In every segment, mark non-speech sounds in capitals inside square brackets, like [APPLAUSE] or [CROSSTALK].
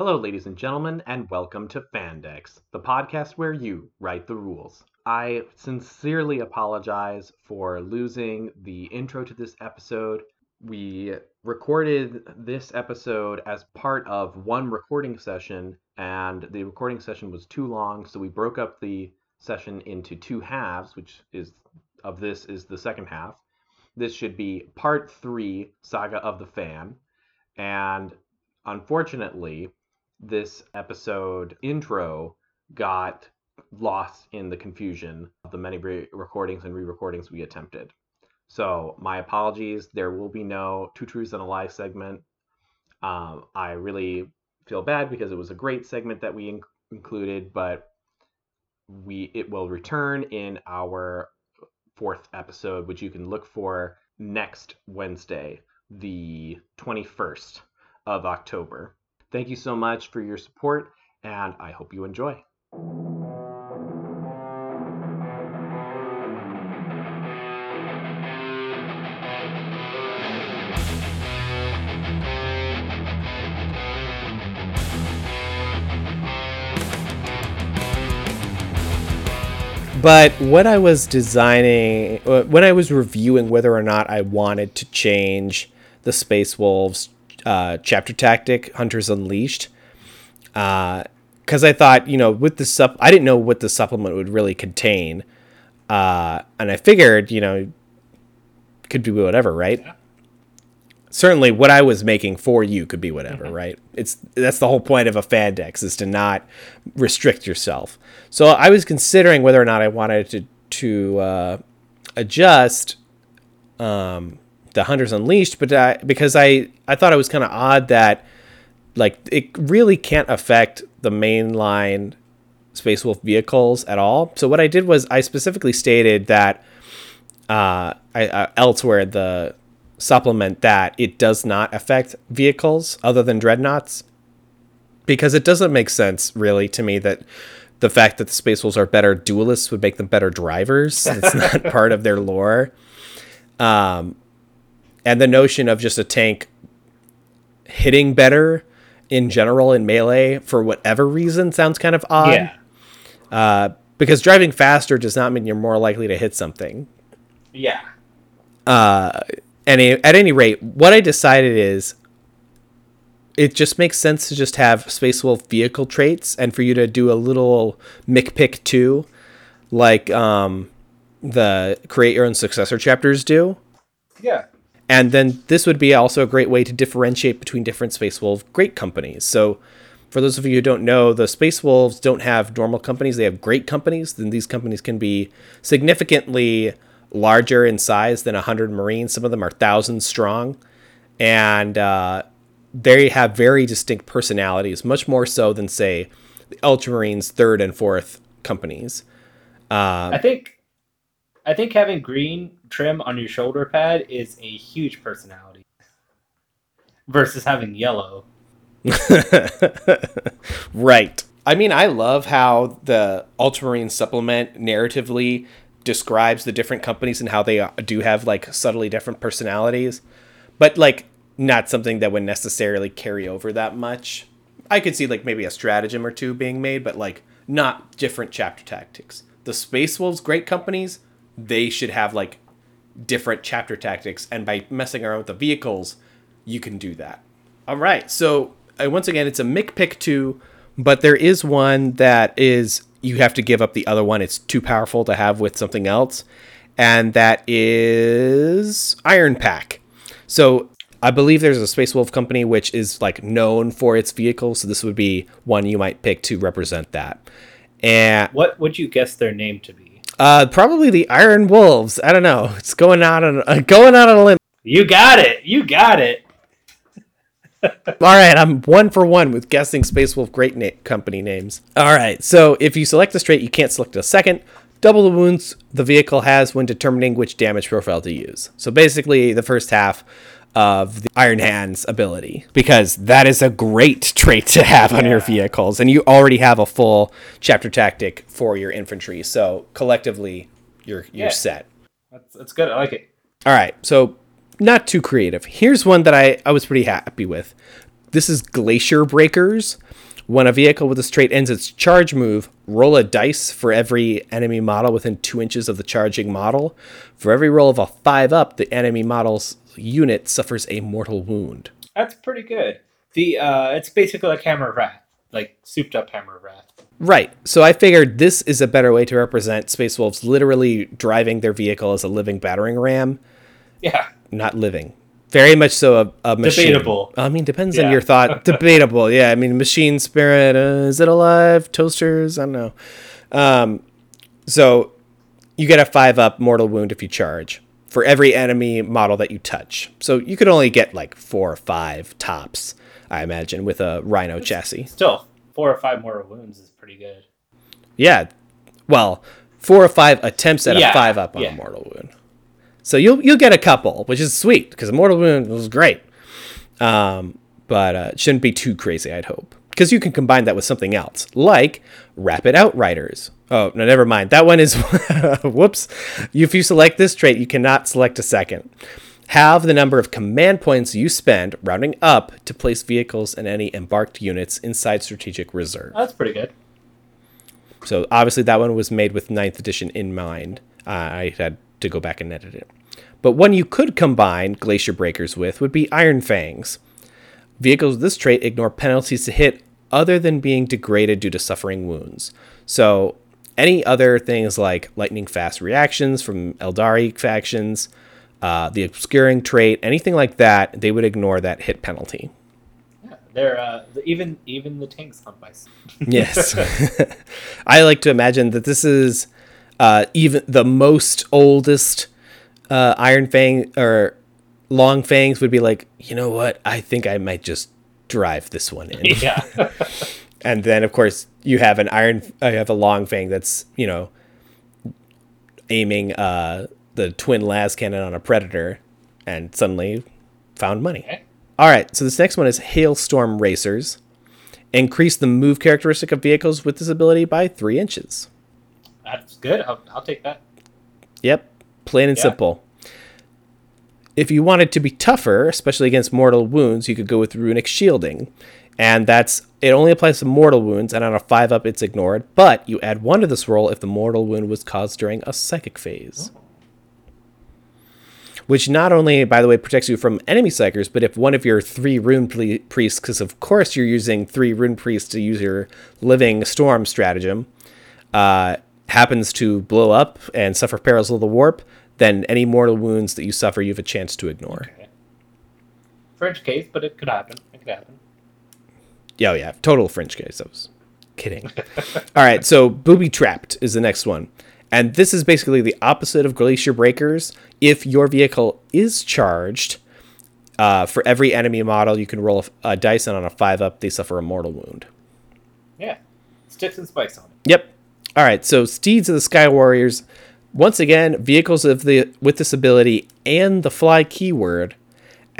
Hello, ladies and gentlemen, and welcome to Fandex, the podcast where you write the rules. I sincerely apologize for losing the intro to this episode. We recorded this episode as part of one recording session, and the recording session was too long, so we broke up the session into two halves, which is of this is the second half. This should be part three, Saga of the Fan. And unfortunately, this episode intro got lost in the confusion of the many re- recordings and re-recordings we attempted. So my apologies. There will be no two truths and a lie segment. Um, I really feel bad because it was a great segment that we in- included, but we it will return in our fourth episode, which you can look for next Wednesday, the 21st of October. Thank you so much for your support, and I hope you enjoy. But when I was designing, uh, when I was reviewing whether or not I wanted to change the Space Wolves uh, chapter tactic, Hunters Unleashed, because uh, I thought, you know, with the sup, I didn't know what the supplement would really contain, uh, and I figured, you know, could be whatever, right? Yeah certainly what I was making for you could be whatever, mm-hmm. right? It's that's the whole point of a Fandex is to not restrict yourself. So I was considering whether or not I wanted to to uh, adjust um, the Hunters Unleashed, but I, because I I thought it was kind of odd that like it really can't affect the mainline Space Wolf vehicles at all. So what I did was I specifically stated that uh, I, uh, elsewhere the supplement that it does not affect vehicles other than dreadnoughts because it doesn't make sense really to me that the fact that the space wolves are better duelists would make them better drivers it's not [LAUGHS] part of their lore um, and the notion of just a tank hitting better in general in melee for whatever reason sounds kind of odd yeah. Uh, because driving faster does not mean you're more likely to hit something yeah uh, any at any rate, what I decided is it just makes sense to just have Space Wolf vehicle traits and for you to do a little McPick too, like um, the create your own successor chapters do. Yeah. And then this would be also a great way to differentiate between different Space Wolf great companies. So for those of you who don't know, the Space Wolves don't have normal companies, they have great companies. Then these companies can be significantly larger in size than 100 Marines. Some of them are thousands strong. And uh, they have very distinct personalities, much more so than, say, the Ultramarines' third and fourth companies. Uh, I think. I think having green trim on your shoulder pad is a huge personality versus having yellow. [LAUGHS] right. I mean, I love how the Ultramarine supplement narratively describes the different companies and how they uh, do have like subtly different personalities, but like not something that would necessarily carry over that much. I could see like maybe a stratagem or two being made, but like not different chapter tactics. The Space Wolves, great companies, they should have like different chapter tactics, and by messing around with the vehicles, you can do that. All right, so uh, once again, it's a Mick Pick 2, but there is one that is you have to give up the other one. It's too powerful to have with something else. And that is Iron Pack. So I believe there's a Space Wolf company which is like known for its vehicles. So this would be one you might pick to represent that. And what would you guess their name to be? Uh, probably the Iron Wolves. I don't know. It's going out on uh, going out on a limb. You got it. You got it. [LAUGHS] All right, I'm one for one with guessing Space Wolf Great na- Company names. All right, so if you select a straight, you can't select a second. Double the wounds the vehicle has when determining which damage profile to use. So basically, the first half of the Iron Hands ability, because that is a great trait to have yeah. on your vehicles, and you already have a full chapter tactic for your infantry. So collectively, you're you're yeah. set. That's that's good. I like it. All right, so not too creative. Here's one that I, I was pretty happy with this is Glacier Breakers. When a vehicle with this trait ends its charge move, roll a dice for every enemy model within two inches of the charging model. For every roll of a five up, the enemy model's unit suffers a mortal wound. That's pretty good. The uh, it's basically like Hammer of Wrath, like souped up Hammer of Wrath. Right. So I figured this is a better way to represent Space Wolves literally driving their vehicle as a living battering ram. Yeah. Not living. Very much so a, a machine. Debatable. I mean, depends Yeah. on your thought. [LAUGHS] Debatable. Yeah. I mean, machine spirit. Uh, is it alive? Toasters? I don't know. Um, so you get a five up mortal wound if you charge for every enemy model that you touch. So you could only get like four or five tops, I imagine, with a Rhino chassis. Still, four or five mortal wounds is pretty good. Yeah. Well, four or five attempts at Yeah, a five up on yeah. a mortal wound. So you'll you'll get a couple, which is sweet because a mortal wound was great. Um, but uh, it shouldn't be too crazy, I'd hope, because you can combine that with something else, like Rapid Outriders. Oh no, never mind. That one is [LAUGHS] whoops. If you select this trait, you cannot select a second. Have the number of command points you spend rounding up to place vehicles and any embarked units inside strategic reserve. That's pretty good. So obviously that one was made with 9th edition in mind. Uh, I had to go back and edit it. But one you could combine Glacier Breakers with would be Iron Fangs. Vehicles with this trait ignore penalties to hit other than being degraded due to suffering wounds. So any other things like lightning fast reactions from Aeldari factions, uh, the obscuring trait, anything like that, they would ignore that hit penalty. Yeah, they're uh, even even the tanks hunt by. [LAUGHS] Yes. [LAUGHS] I like to imagine that this is uh, even the most oldest uh, Iron Fang or Long Fangs would be like, you know what? I think I might just drive this one in. [LAUGHS] Yeah, [LAUGHS] and then, of course, you have an Iron, uh, you have a Long Fang that's, you know, aiming uh, the twin las cannon on a predator and suddenly found money. Okay. All right, so this next one is Hailstorm Racers. Increase the move characteristic of vehicles with this ability by three inches. that's good. I'll, I'll take that. Yep, plain and Yeah. simple. If you wanted to be tougher, especially against mortal wounds, you could go with runic shielding. And that's it only applies to mortal wounds, and on a five up it's ignored, but you add one to this roll if the mortal wound was caused during a psychic phase. Which not only, by the way, protects you from enemy psykers, but if one of your three rune priests, because of course you're using three rune priests to use your living storm stratagem, uh, happens to blow up and suffer perils of the warp, then any mortal wounds that you suffer, you have a chance to ignore. Okay. French case, but it could happen. It could happen. Yeah, oh yeah, total French case. I was kidding. [LAUGHS] All right, so booby trapped is the next one, and this is basically the opposite of glacier breakers. If your vehicle is charged, uh, for every enemy model, you can roll a, a dice, and on a five up, they suffer a mortal wound. Yeah, sticks and spikes on it. Yep. All right. So steeds of the Sky Warriors. Once again, vehicles of the with this ability and the fly keyword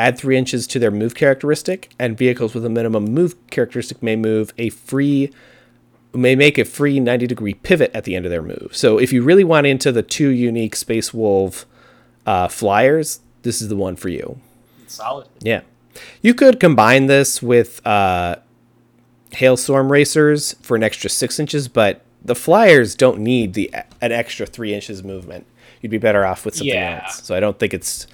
add three inches to their move characteristic, and vehicles with a minimum move characteristic may move a free may make a free 90 degree pivot at the end of their move. So if you really want into the two unique Space Wolf uh, flyers, this is the one for you. Solid. Yeah. You could combine this with uh, Hailstorm Racers for an extra six inches, but the Flyers don't need the an extra three inches movement. You'd be better off with something Yeah. else. So I don't think it's,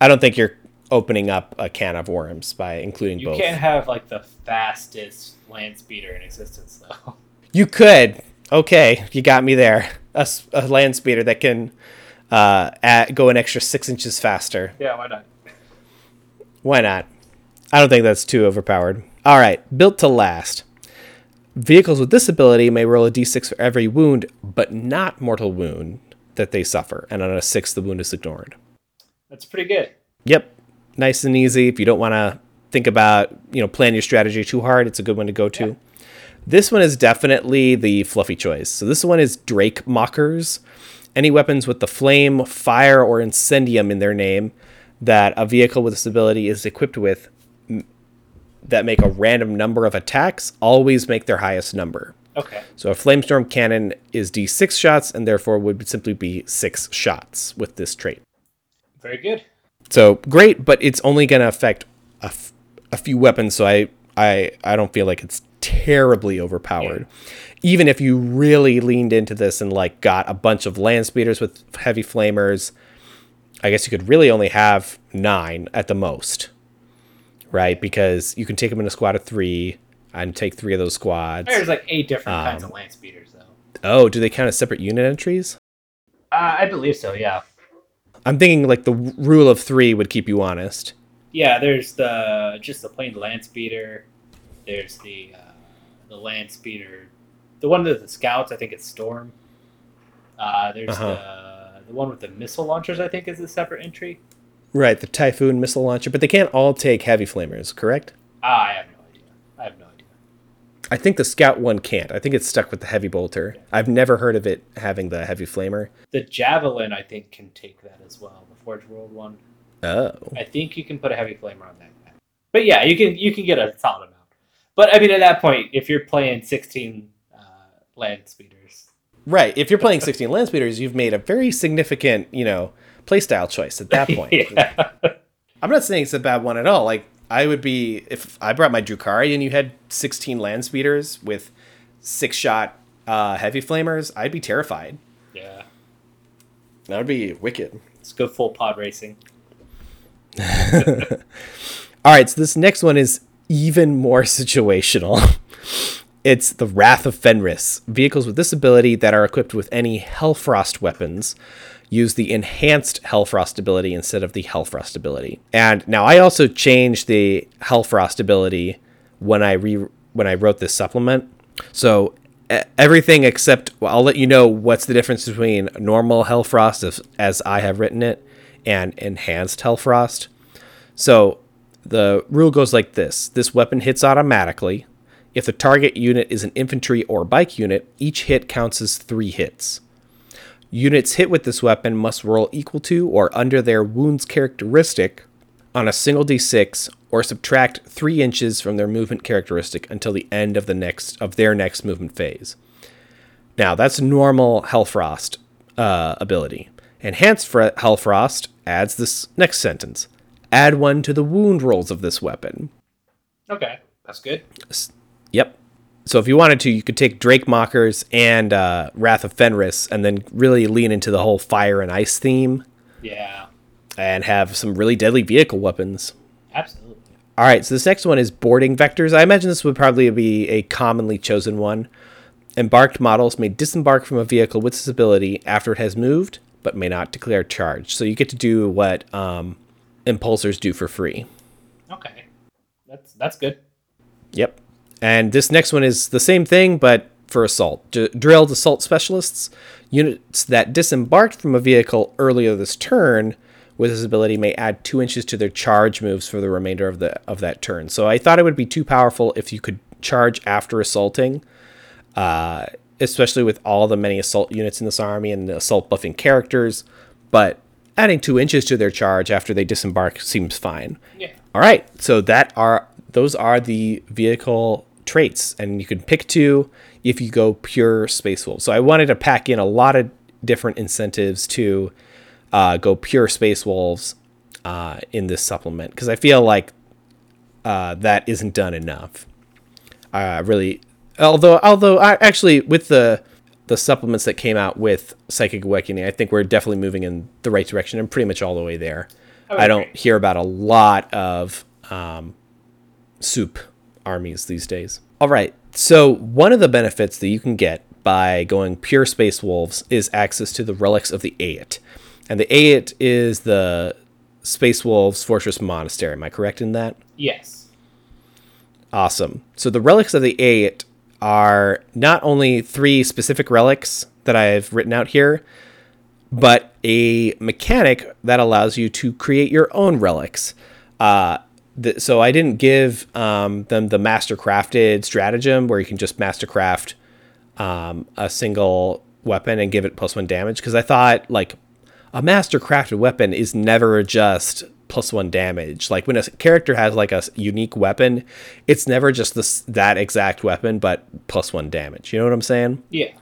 I don't think you're opening up a can of worms by including You both. You can't have like the fastest land speeder in existence, though. [LAUGHS] You could. Okay, you got me there. A land speeder that can uh, add, go an extra six inches faster. yeah, why not? Why not? I don't think that's too overpowered. All right, built to last. Vehicles with this ability may roll a d6 for every wound, but not mortal wound that they suffer, and on a six, the wound is ignored. That's pretty good. Yep, nice and easy. If you don't want to think about, you know, plan your strategy too hard, it's a good one to go to. This one is definitely the fluffy choice. So this one is Drake Mockers. Any weapons with the flame, fire, or incendium in their name that a vehicle with this ability is equipped with that make a random number of attacks always make their highest number. Okay. So a flamestorm cannon is d6 shots and therefore would simply be six shots with this trait. Very good. So great, but it's only going to affect a, f- a few weapons. So I I I don't feel like it's terribly overpowered. Even if you really leaned into this and like got a bunch of land speeders with heavy flamers, I guess you could really only have nine at the most, right? Because you can take them in a squad of three and take three of those squads. There's like eight different Um, kinds of land speeders, though. Oh, do they count as separate unit entries? Uh, I believe so. Yeah. I'm thinking like the rule of three would keep you honest. Yeah. There's the just the plain land speeder. There's the uh, the land speeder. The one with the scouts, I think it's Storm. Uh, there's Uh-huh. the the one with the missile launchers. I think is a separate entry. Right, the Typhoon missile launcher, but they can't all take heavy flamers, correct? Ah, I have no idea. I have no idea. I think the Scout one can't. I think it's stuck with the heavy bolter. I've never heard of it having the heavy flamer. The javelin, I think, can take that as well. The Forge World one. Oh. I think you can put a heavy flamer on that guy. But yeah, you can you can get a solid amount. But I mean, at that point, if you're playing 16 uh, land speeders, Right. If you're playing 16 land speeders, you've made a very significant, you know, playstyle choice at that [LAUGHS] point. yeah, I'm not saying it's a bad one at all. Like I would be if I brought my Drukhari and you had 16 land speeders with six shot uh, heavy flamers, I'd be terrified. yeah, That would be wicked. let's go full pod racing. [LAUGHS] All right, so this next one is even more [LAUGHS] situational. It's the Wrath of Fenris. Vehicles with this ability that are equipped with any Hellfrost weapons use the enhanced Hellfrost ability instead of the Hellfrost ability. And now I also changed the Hellfrost ability when I re when I wrote this supplement. So everything except well, I'll let you know what's the difference between normal Hellfrost as, as I have written it and enhanced Hellfrost. So the rule goes like this this weapon hits automatically. If the target unit is an infantry or bike unit, each hit counts as three hits. Units hit with this weapon must roll equal to or under their wounds characteristic on a single d6 or subtract 3 inches from their movement characteristic until the end of the next of their next movement phase. Now, that's normal Hellfrost uh, ability. Enhanced for Hellfrost adds this next sentence. Add one to the wound rolls of this weapon. Okay, that's good. Yep. So if you wanted to, you could take Drake Mockers and uh, Wrath of Fenris and then really lean into the whole fire and ice theme Yeah, and have some really deadly vehicle weapons. absolutely. All right, so this next one is boarding vectors. I imagine this would probably be a commonly chosen one. Embarked models may disembark from a vehicle with this ability after it has moved, but may not declare charge. So you get to do what um, impulsors do for free. Okay, that's that's good. Yep. And this next one is the same thing, but for assault. D- drilled assault specialists, units that disembarked from a vehicle earlier this turn with this ability may add two inches to their charge moves for the remainder of the of that turn. So I thought it would be too powerful if you could charge after assaulting, uh, especially with all the many assault units in this army and the assault buffing characters. But adding two inches to their charge after they disembark seems fine. Yeah, All right, so that are those are the vehicle traits, and you can pick two if you go pure Space Wolves. So I wanted to pack in a lot of different incentives to uh, go pure Space Wolves uh, in this supplement because I feel like uh, that isn't done enough. Uh, really, although although I, actually with the the supplements that came out with Psychic Awakening, I think we're definitely moving in the right direction and pretty much all the way there. I I don't hear about a lot of um, soup armies these days. All right. So, one of the benefits that you can get by going pure Space Wolves is access to the relics of the Aett. And the Aett is the Space Wolves Fortress Monastery. Am I correct in that? yes. Awesome. So the relics of the eight are not only three specific relics that I've written out here, but a mechanic that allows you to create your own relics. Uh, th- so I didn't give um, them the master crafted stratagem where you can just master craft um, a single weapon and give it plus one damage because I thought like a master crafted weapon is never just plus one damage. Like when a character has like a unique weapon, it's never just this that exact weapon, but plus one damage. You know what I'm saying? Yeah.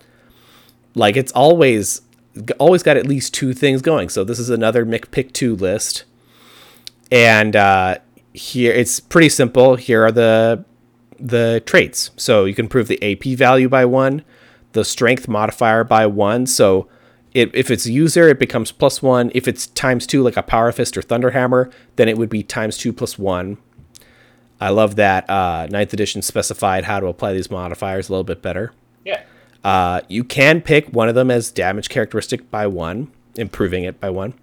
Like it's always always got at least two things going. So this is another Mick Pick two list, and uh, here it's pretty simple. Here are the the traits. So you can improve the AP value by one, the strength modifier by one. So it, if it's user, it becomes plus one. If it's times two, like a power fist or thunder hammer, then it would be times two plus one. I love that uh, ninth edition specified how to apply these modifiers a little bit better. Yeah. Uh, you can pick one of them as damage characteristic by one, improving it by one.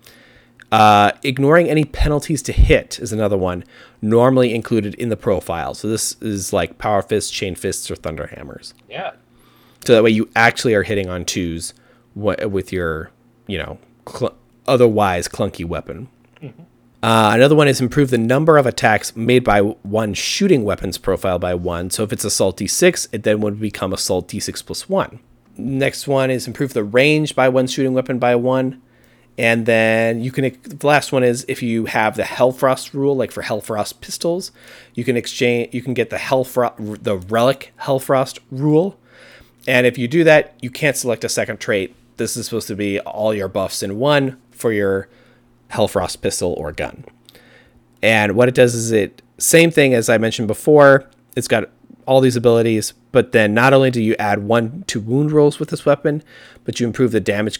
Uh, ignoring any penalties to hit is another one, normally included in the profile. So this is like power fists, chain fists, or thunder hammers. Yeah. So that way you actually are hitting on twos with your, you know, cl- otherwise clunky weapon. Uh, another one is improve the number of attacks made by one shooting weapons profile by one. So if it's assault d6, it then would become assault d6 plus one. Next one is improve the range by one shooting weapon by one. And then you can, the last one is if you have the Hellfrost rule, like for Hellfrost pistols, you can exchange, you can get the Hellfrost, the Relic Hellfrost rule. And if you do that, you can't select a second trait. This is supposed to be all your buffs in one for your Hellfrost pistol or gun. And what it does is it same thing as I mentioned before. It's got all these abilities, but then not only do you add one to wound rolls with this weapon, but you improve the damage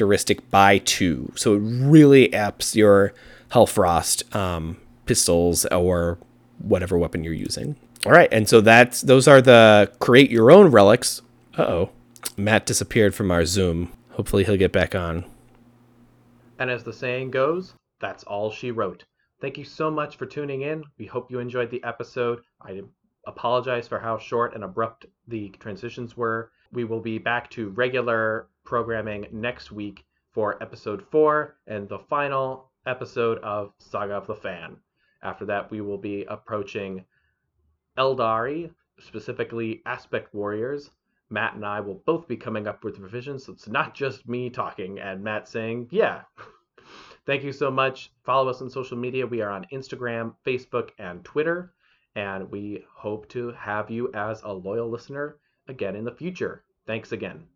characteristic by two. So it really ups your Hellfrost um, pistols or whatever weapon you're using. All right, and so that's those are the create your own relics. Uh oh, Matt disappeared from our Zoom. Hopefully he'll get back on. And as the saying goes, that's all she wrote. Thank you so much for tuning in. We hope you enjoyed the episode. I apologize for how short and abrupt the transitions were. We will be back to regular programming next week for episode 4 and the final episode of Saga of the Fan. After that, we will be approaching Aeldari, specifically Aspect Warriors. Matt and I will both be coming up with revisions, so it's not just me talking and Matt saying, yeah. [LAUGHS] Thank you so much. Follow us on social media. We are on Instagram, Facebook, and Twitter. And we hope to have you as a loyal listener again in the future. Thanks again.